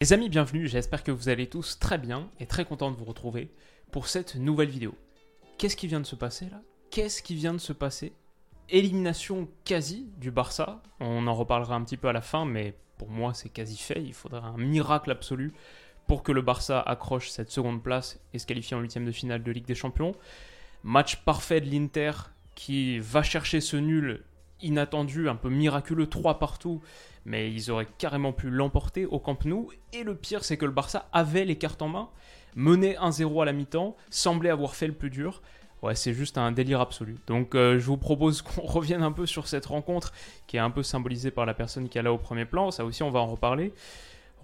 Les amis, bienvenue. J'espère que vous allez tous très bien et très content de vous retrouver pour cette nouvelle vidéo. Qu'est-ce qui vient de se passer là? Qu'est-ce qui vient de se passer? Élimination quasi du Barça. On en reparlera un petit peu à la fin, mais pour moi c'est quasi fait. Il faudrait un miracle absolu pour que le Barça accroche cette seconde place et se qualifie en huitième de finale de Ligue des Champions. Match parfait de l'Inter qui va chercher ce nul inattendu, un peu miraculeux, 3 partout, mais ils auraient carrément pu l'emporter au Camp Nou. Et le pire, c'est que le Barça avait les cartes en main, menait 1-0 à la mi-temps, semblait avoir fait le plus dur. Ouais, c'est juste un délire absolu. Donc euh, je vous propose qu'on revienne un peu sur cette rencontre qui est un peu symbolisée par la personne qui est là au premier plan. Ça aussi, on va en reparler.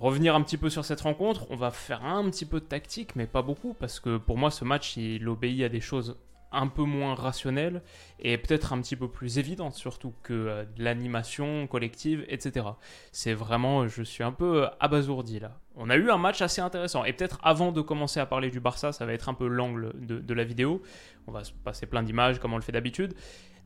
Revenir un petit peu sur cette rencontre, on va faire un petit peu de tactique, mais pas beaucoup, parce que pour moi, ce match, il obéit à des choses un peu moins rationnelles et peut-être un petit peu plus évidentes surtout que euh, l'animation collective, etc. C'est vraiment, je suis un peu abasourdi là. On a eu un match assez intéressant et peut-être avant de commencer à parler du Barça, ça va être un peu l'angle de, la vidéo. On va se passer plein d'images comme on le fait d'habitude,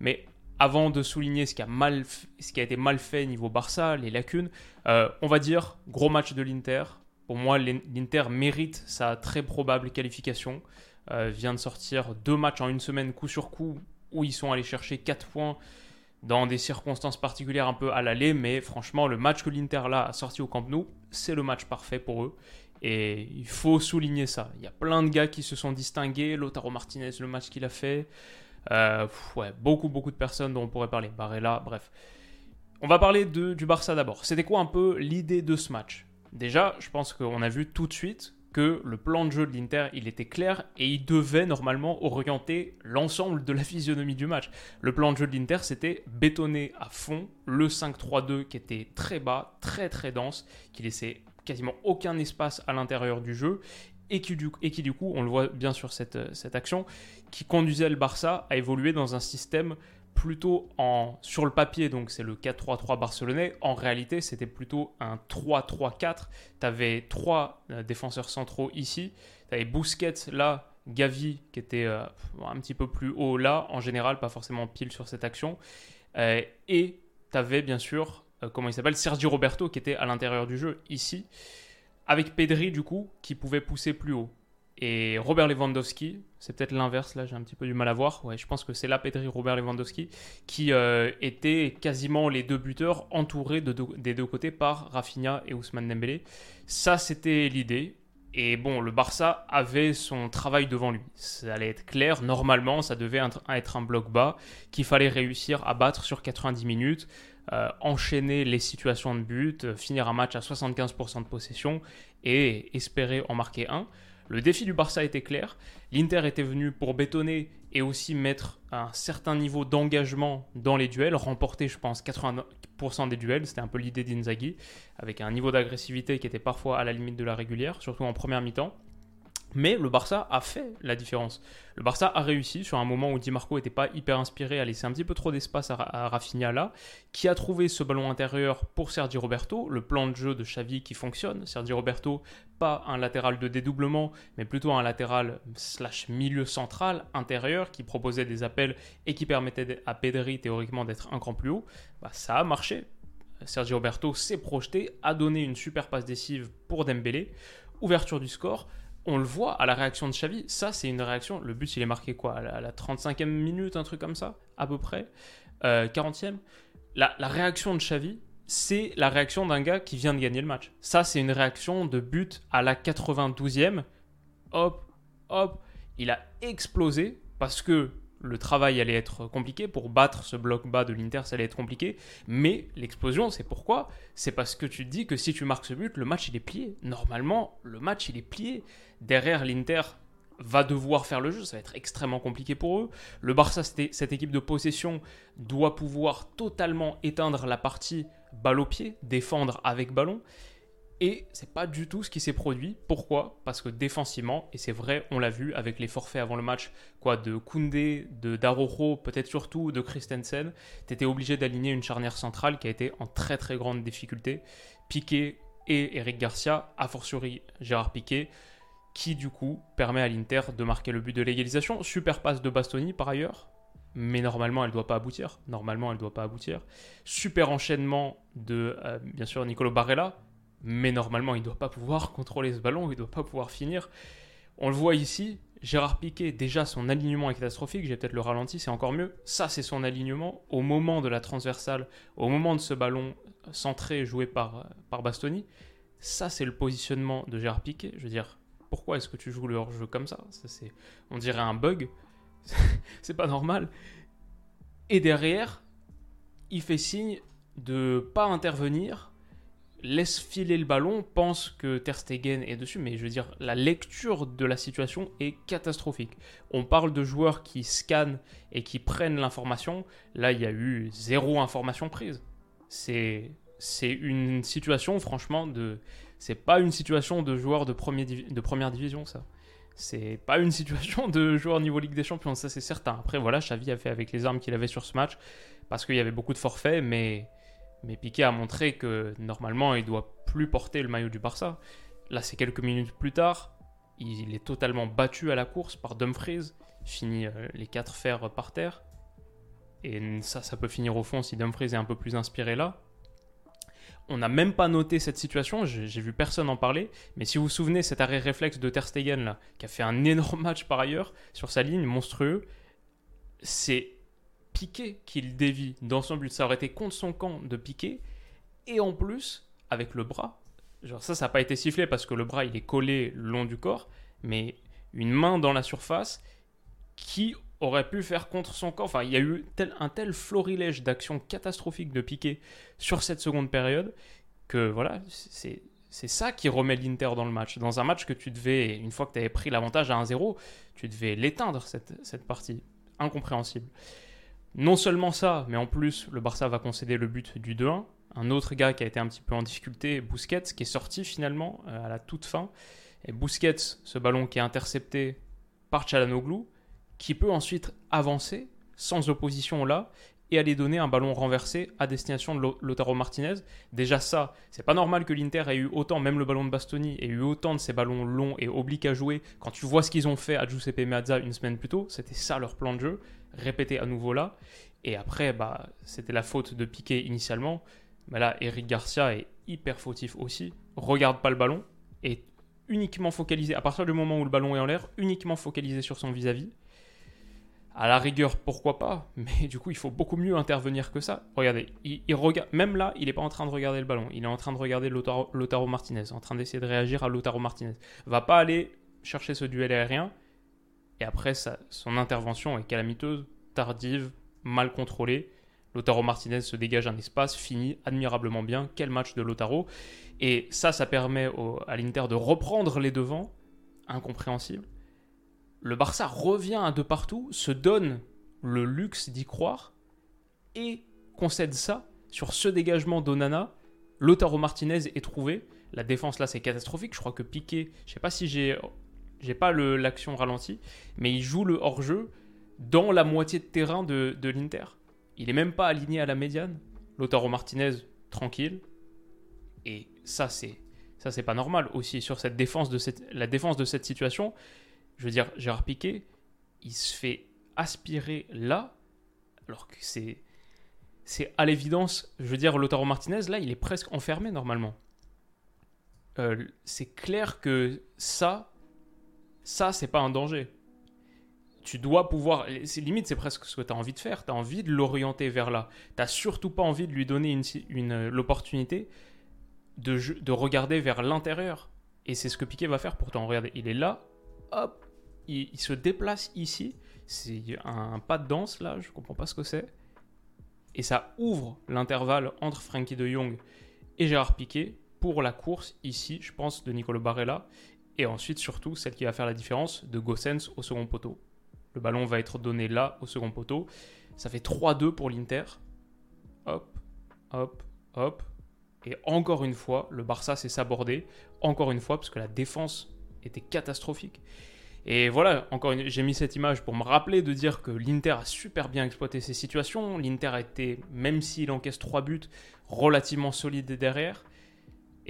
mais avant de souligner ce qui a, mal, ce qui a été mal fait niveau Barça, les lacunes, euh, on va dire gros match de l'Inter. Pour moi, l'Inter mérite sa très probable qualification. Euh, vient de sortir deux matchs en une semaine coup sur coup où ils sont allés chercher 4 points dans des circonstances particulières un peu à l'aller, mais franchement, le match que l'Inter là a sorti au Camp Nou, c'est le match parfait pour eux. Et il faut souligner ça. Il y a plein de gars qui se sont distingués. Lotaro Martinez, le match qu'il a fait. Euh, ouais, beaucoup, beaucoup de personnes dont on pourrait parler. Barella, bref. On va parler de, du Barça d'abord. C'était quoi un peu l'idée de ce match? Déjà, je pense qu'on a vu tout de suite que le plan de jeu de l'Inter, il était clair et il devait normalement orienter l'ensemble de la physionomie du match. Le plan de jeu de l'Inter, c'était bétonner à fond le 5-3-2 qui était très bas, très très dense, qui laissait quasiment aucun espace à l'intérieur du jeu et qui, du, et qui du coup, on le voit bien sur cette, cette action, qui conduisait le Barça à évoluer dans un système plutôt en, sur le papier, donc c'est le 4-3-3 barcelonais. En réalité, c'était plutôt un 3-3-4. Tu avais trois euh, défenseurs centraux ici. Tu avais là, Gavi qui était euh, un petit peu plus haut là, en général, pas forcément pile sur cette action. Euh, et tu avais bien sûr, comment il s'appelle, Sergio Roberto qui était à l'intérieur du jeu ici. Avec Pedri, du coup, qui pouvait pousser plus haut. Et Robert Lewandowski, c'est peut-être l'inverse, là j'ai un petit peu du mal à voir. Ouais, je pense que c'est la Pedri Robert Lewandowski qui euh, étaient quasiment les deux buteurs entourés de des deux côtés par Rafinha et Ousmane Dembélé. Ça c'était l'idée. Et bon, le Barça avait son travail devant lui. Ça allait être clair, normalement ça devait être un bloc bas qu'il fallait réussir à battre sur 90 minutes. Euh, enchaîner les situations de but, euh, finir un match à 75% de possession et espérer en marquer un. Le défi du Barça était clair. L'Inter était venu pour bétonner et aussi mettre un certain niveau d'engagement dans les duels, remporter, je pense, 80% des duels. C'était un peu l'idée d'Inzaghi, avec un niveau d'agressivité qui était parfois à la limite de la régulière, surtout en première mi-temps. Mais le Barça a fait la différence. Le Barça a réussi sur un moment où Di Marco n'était pas hyper inspiré à laisser un petit peu trop d'espace à, Rafinha là, qui a trouvé ce ballon intérieur pour Sergio Roberto, le plan de jeu de Xavi qui fonctionne. Sergio Roberto, pas un latéral de dédoublement, mais plutôt un latéral slash milieu central intérieur qui proposait des appels et qui permettait à Pedri théoriquement d'être un cran plus haut. Bah, ça a marché. Sergio Roberto s'est projeté, a donné une super passe décisive pour Dembélé, ouverture du score on le voit à la réaction de Xavi. Ça, c'est une réaction. Le but, il est marqué quoi À la, 35e minute, un truc comme ça, à peu près. 40e. Euh, la, réaction de Xavi, c'est la réaction d'un gars qui vient de gagner le match. Ça, c'est une réaction de but à la 92e. Hop, hop. Il a explosé parce que le travail allait être compliqué. Pour battre ce bloc bas de l'Inter, ça allait être compliqué. Mais l'explosion, c'est pourquoi? C'est parce que tu te dis que si tu marques ce but, le match, il est plié. Normalement, le match, il est plié. Derrière, l'Inter va devoir faire le jeu, ça va être extrêmement compliqué pour eux. Le Barça, cette équipe de possession, doit pouvoir totalement éteindre la partie balle au pied, défendre avec ballon. Et c'est pas du tout ce qui s'est produit. Pourquoi? Parce que défensivement, et c'est vrai, on l'a vu avec les forfaits avant le match, quoi, de Koundé, de Darojo, peut-être surtout de Christensen, t'étais obligé d'aligner une charnière centrale qui a été en très très grande difficulté. Piqué et Eric Garcia, a fortiori Gérard Piqué, qui du coup permet à l'Inter de marquer le but de l'égalisation. Super passe de Bastoni par ailleurs, mais normalement elle ne doit pas aboutir. Normalement elle doit pas aboutir. Super enchaînement de euh, bien sûr Nicolo Barella, mais normalement il ne doit pas pouvoir contrôler ce ballon, il ne doit pas pouvoir finir. On le voit ici, Gérard Piquet, déjà son alignement est catastrophique, j'ai peut-être le ralenti, c'est encore mieux. Ça c'est son alignement au moment de la transversale, au moment de ce ballon centré joué par, par Bastoni. Ça c'est le positionnement de Gérard Piquet. Je veux dire, pourquoi est-ce que tu joues le hors-jeu comme ça, ça c'est, On dirait un bug, c'est pas normal. Et derrière, il fait signe de pas intervenir laisse filer le ballon, pense que Ter Stegen est dessus, mais je veux dire, la lecture de la situation est catastrophique. On parle de joueurs qui scannent et qui prennent l'information. Là, il y a eu zéro information prise. C'est c'est une situation, franchement, de c'est pas une situation de joueur de, premier de première division, ça. C'est pas une situation de joueur niveau Ligue des Champions, ça c'est certain. Après, voilà, Xavi a fait avec les armes qu'il avait sur ce match, parce qu'il y avait beaucoup de forfaits, mais mais Piqué a montré que normalement, il doit plus porter le maillot du Barça. Là, c'est quelques minutes plus tard. Il est totalement battu à la course par Dumfries. Finit euh, les quatre fers par terre. Et ça, ça peut finir au fond si Dumfries est un peu plus inspiré là. On n'a même pas noté cette situation, j'ai vu personne en parler, mais si vous vous souvenez, cet arrêt réflexe de Ter Stegen, là, qui a fait un énorme match par ailleurs, sur sa ligne, monstrueux, c'est Piqué qu'il dévie dans son but. Ça aurait été contre son camp de Piqué. Et en plus, avec le bras. Genre ça, ça n'a pas été sifflé parce que le bras, il est collé le long du corps. Mais une main dans la surface qui aurait pu faire contre son camp. Enfin, il y a eu un tel florilège d'actions catastrophiques de Piqué sur cette seconde période que voilà, c'est c'est ça qui remet l'Inter dans le match. Dans un match que tu devais, une fois que tu avais pris l'avantage à 1-0, tu devais l'éteindre, cette, cette, partie. Incompréhensible. Non seulement ça, mais en plus, le Barça va concéder le but du 2-1. Un autre gars qui a été un petit peu en difficulté, Busquets, qui est sorti finalement euh, à la toute fin. Et Busquets, ce ballon qui est intercepté par Chalanoglu, qui peut ensuite avancer sans opposition là et aller donner un ballon renversé à destination de Lautaro Martinez. Déjà ça, c'est pas normal que l'Inter ait eu autant, même le ballon de Bastoni, ait eu autant de ces ballons longs et obliques à jouer. Quand tu vois ce qu'ils ont fait à Giuseppe Meazza une semaine plus tôt, c'était ça leur plan de jeu, répété à nouveau là. Et après, bah, c'était la faute de Piqué initialement. Mais là, Eric Garcia est hyper fautif aussi. Regarde pas le ballon et uniquement focalisé, à partir du moment où le ballon est en l'air, uniquement focalisé sur son vis-à-vis. vis à la rigueur, pourquoi pas, mais du coup, il faut beaucoup mieux intervenir que ça. Regardez, il, regarde, même là, il n'est pas en train de regarder le ballon, il est en train de regarder Lotaro, Martinez, en train d'essayer de réagir à Lotaro Martinez. Va pas aller chercher ce duel aérien, et après, son intervention est calamiteuse, tardive, mal contrôlée. Lotaro Martinez se dégage un espace, finit admirablement bien. Quel match de Lotaro. Et ça, ça permet à l'Inter de reprendre les devants. Incompréhensible le Barça revient de partout, se donne le luxe d'y croire et concède ça sur ce dégagement d'Onana. Lotaro Martinez est trouvé. La défense là c'est catastrophique. Je crois que Piqué, je sais pas si j'ai j'ai pas l'action ralentie, mais il joue le hors-jeu dans la moitié de terrain de, l'Inter. Il est même pas aligné à la médiane. Lotaro Martinez tranquille. Et ça c'est ça c'est pas normal aussi sur cette défense de cette la défense de cette situation je veux dire, Gérard Piqué, il se fait aspirer là, alors que c'est. C'est à l'évidence, je veux dire, Lautaro Martinez, là, il est presque enfermé normalement. Euh, c'est clair que ça, ça, c'est pas un danger. Tu dois pouvoir. Limite, c'est presque ce que tu as envie de faire. Tu as envie de l'orienter vers là. Tu surtout pas envie de lui donner une, l'opportunité de, de regarder vers l'intérieur. Et c'est ce que Piqué va faire pourtant. Regardez, il est là, hop, il, se déplace ici. C'est un pas de danse là, je comprends pas ce que c'est. Et ça ouvre l'intervalle entre Frankie de Jong et Gérard Piquet pour la course ici, je pense, de Nicolo Barella. Et ensuite, surtout, celle qui va faire la différence de Gossens au second poteau. Le ballon va être donné là, au second poteau. Ça fait 3-2 pour l'Inter. Hop, hop, hop. Et encore une fois, le Barça s'est sabordé. Encore une fois, parce que la défense était catastrophique. Et voilà, encore une... j'ai mis cette image pour me rappeler de dire que l'Inter a super bien exploité ces situations. L'Inter a été, même s'il encaisse trois buts, relativement solide derrière.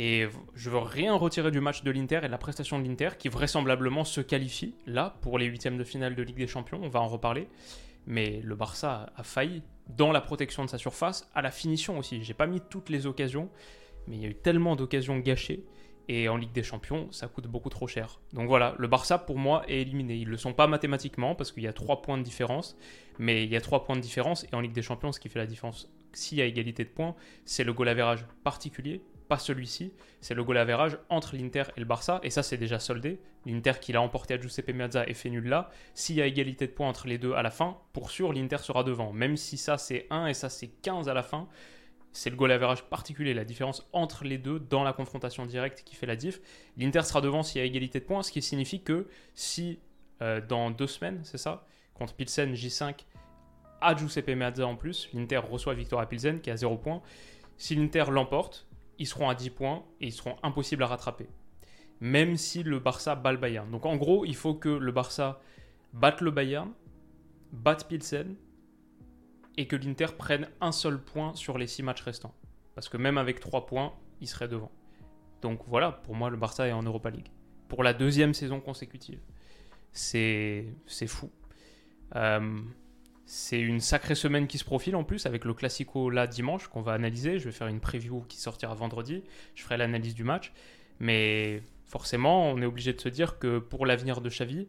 Et je veux rien retirer du match de l'Inter et de la prestation de l'Inter, qui vraisemblablement se qualifie là pour les huitièmes de finale de Ligue des Champions. On va en reparler. Mais le Barça a failli dans la protection de sa surface, à la finition aussi. J'ai pas mis toutes les occasions, mais il y a eu tellement d'occasions gâchées. Et en Ligue des Champions, ça coûte beaucoup trop cher. Donc voilà, le Barça pour moi est éliminé. Ils ne le sont pas mathématiquement parce qu'il y a trois points de différence. Mais il y a trois points de différence. Et en Ligue des Champions, ce qui fait la différence, s'il y a égalité de points, c'est le goal average particulier pas celui-ci. C'est le goal average entre l'Inter et le Barça, et ça c'est déjà soldé. L'Inter qui l'a emporté à Giuseppe Meazza est fait nul là. S'il y a égalité de points entre les deux à la fin, pour sûr l'Inter sera devant. Même si ça c'est 1 et ça c'est 15 à la fin, c'est le goal average particulier, la différence entre les deux dans la confrontation directe qui fait la diff. L'Inter sera devant s'il y a égalité de points, ce qui signifie que si euh, dans deux semaines, c'est ça, contre Pilsen J5 à Giuseppe Meazza en plus, l'Inter reçoit Victoria Pilsen qui à 0 points. Si l'Inter l'emporte, ils seront à 10 points et ils seront impossibles à rattraper. Même si le Barça bat le Bayern. Donc en gros, il faut que le Barça batte le Bayern, batte Pilsen et que l'Inter prenne un seul point sur les 6 matchs restants. Parce que même avec 3 points, il serait devant. Donc voilà, pour moi, le Barça est en Europa League. Pour la deuxième saison consécutive. C'est fou. Euh, c'est une sacrée semaine qui se profile en plus avec le Classico là dimanche qu'on va analyser. Je vais faire une preview qui sortira vendredi. Je ferai l'analyse du match. Mais forcément, on est obligé de se dire que pour l'avenir de Xavi,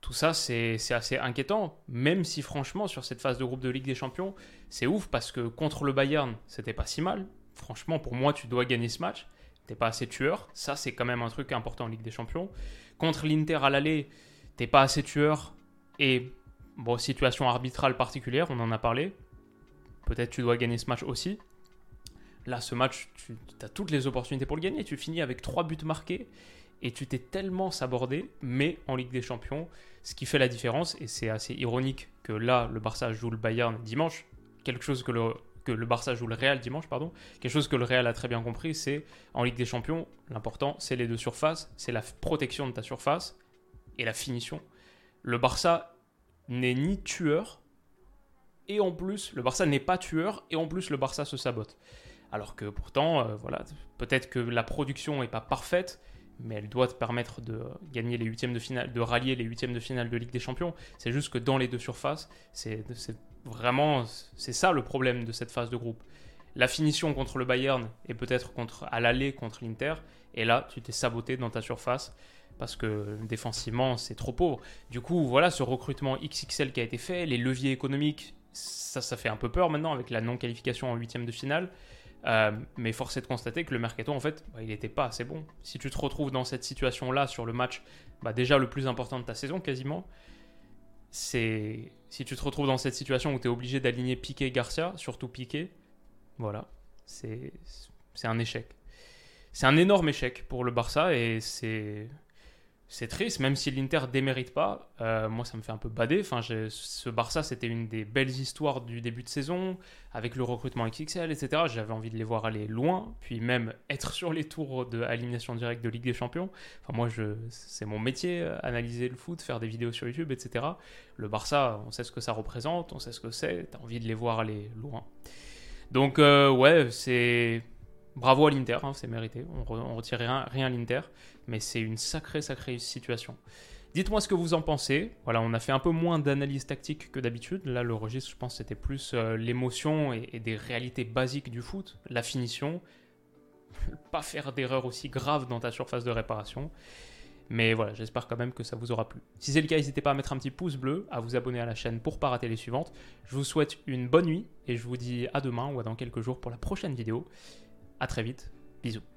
tout ça c'est assez inquiétant. Même si franchement, sur cette phase de groupe de Ligue des Champions, c'est ouf parce que contre le Bayern, c'était pas si mal. Franchement, pour moi, tu dois gagner ce match. T'es pas assez tueur. Ça, c'est quand même un truc important en Ligue des Champions. Contre l'Inter à l'aller, t'es pas assez tueur. Et Bon, situation arbitrale particulière, on en a parlé. Peut-être tu dois gagner ce match aussi. Là, ce match, tu as toutes les opportunités pour le gagner. Tu finis avec trois buts marqués et tu t'es tellement sabordé, mais en Ligue des Champions, ce qui fait la différence, et c'est assez ironique que là, le Barça joue le Bayern dimanche, quelque chose que le, que le Barça joue le Real dimanche, pardon, quelque chose que le Real a très bien compris, c'est en Ligue des Champions, l'important, c'est les deux surfaces, c'est la protection de ta surface et la finition. Le Barça n'est ni tueur, et en plus, le Barça n'est pas tueur, et en plus, le Barça se sabote. Alors que pourtant, euh, voilà, peut-être que la production n'est pas parfaite, mais elle doit te permettre de gagner les huitièmes de finale, de rallier les huitièmes de finale de Ligue des Champions. C'est juste que dans les deux surfaces, c'est vraiment, c'est ça le problème de cette phase de groupe. La finition contre le Bayern et peut-être contre à l'aller contre l'Inter, et là, tu t'es saboté dans ta surface parce que défensivement, c'est trop pauvre. Du coup, voilà, ce recrutement XXL qui a été fait, les leviers économiques, ça, ça fait un peu peur maintenant avec la non-qualification en huitième de finale. Euh, mais force est de constater que le mercato, en fait, bah, il n'était pas assez bon. Si tu te retrouves dans cette situation-là sur le match, bah, déjà le plus important de ta saison quasiment, c'est si tu te retrouves dans cette situation où tu es obligé d'aligner Piqué Garcia, surtout Piqué, voilà, c'est un échec. C'est un énorme échec pour le Barça et c'est c'est triste, même si l'Inter démérite pas. Euh, moi, ça me fait un peu bader. Enfin, ce Barça, c'était une des belles histoires du début de saison, avec le recrutement XXL, etc. J'avais envie de les voir aller loin, puis même être sur les tours de élimination directe de Ligue des Champions. Enfin, moi, c'est mon métier, euh, analyser le foot, faire des vidéos sur YouTube, etc. Le Barça, on sait ce que ça représente, on sait ce que c'est. T'as envie de les voir aller loin. Donc, euh, ouais, c'est Bravo à l'Inter, hein, c'est mérité. On, ne retire rien, rien à l'Inter, mais c'est une sacrée, sacrée situation. Dites-moi ce que vous en pensez. Voilà, on a fait un peu moins d'analyse tactique que d'habitude. Là, le registre, je pense, c'était plus euh, l'émotion et, des réalités basiques du foot, la finition, pas faire d'erreur aussi grave dans ta surface de réparation. Mais voilà, j'espère quand même que ça vous aura plu. Si c'est le cas, n'hésitez pas à mettre un petit pouce bleu, à vous abonner à la chaîne pour pas rater les suivantes. Je vous souhaite une bonne nuit et je vous dis à demain ou à dans quelques jours pour la prochaine vidéo. A très vite. Bisous.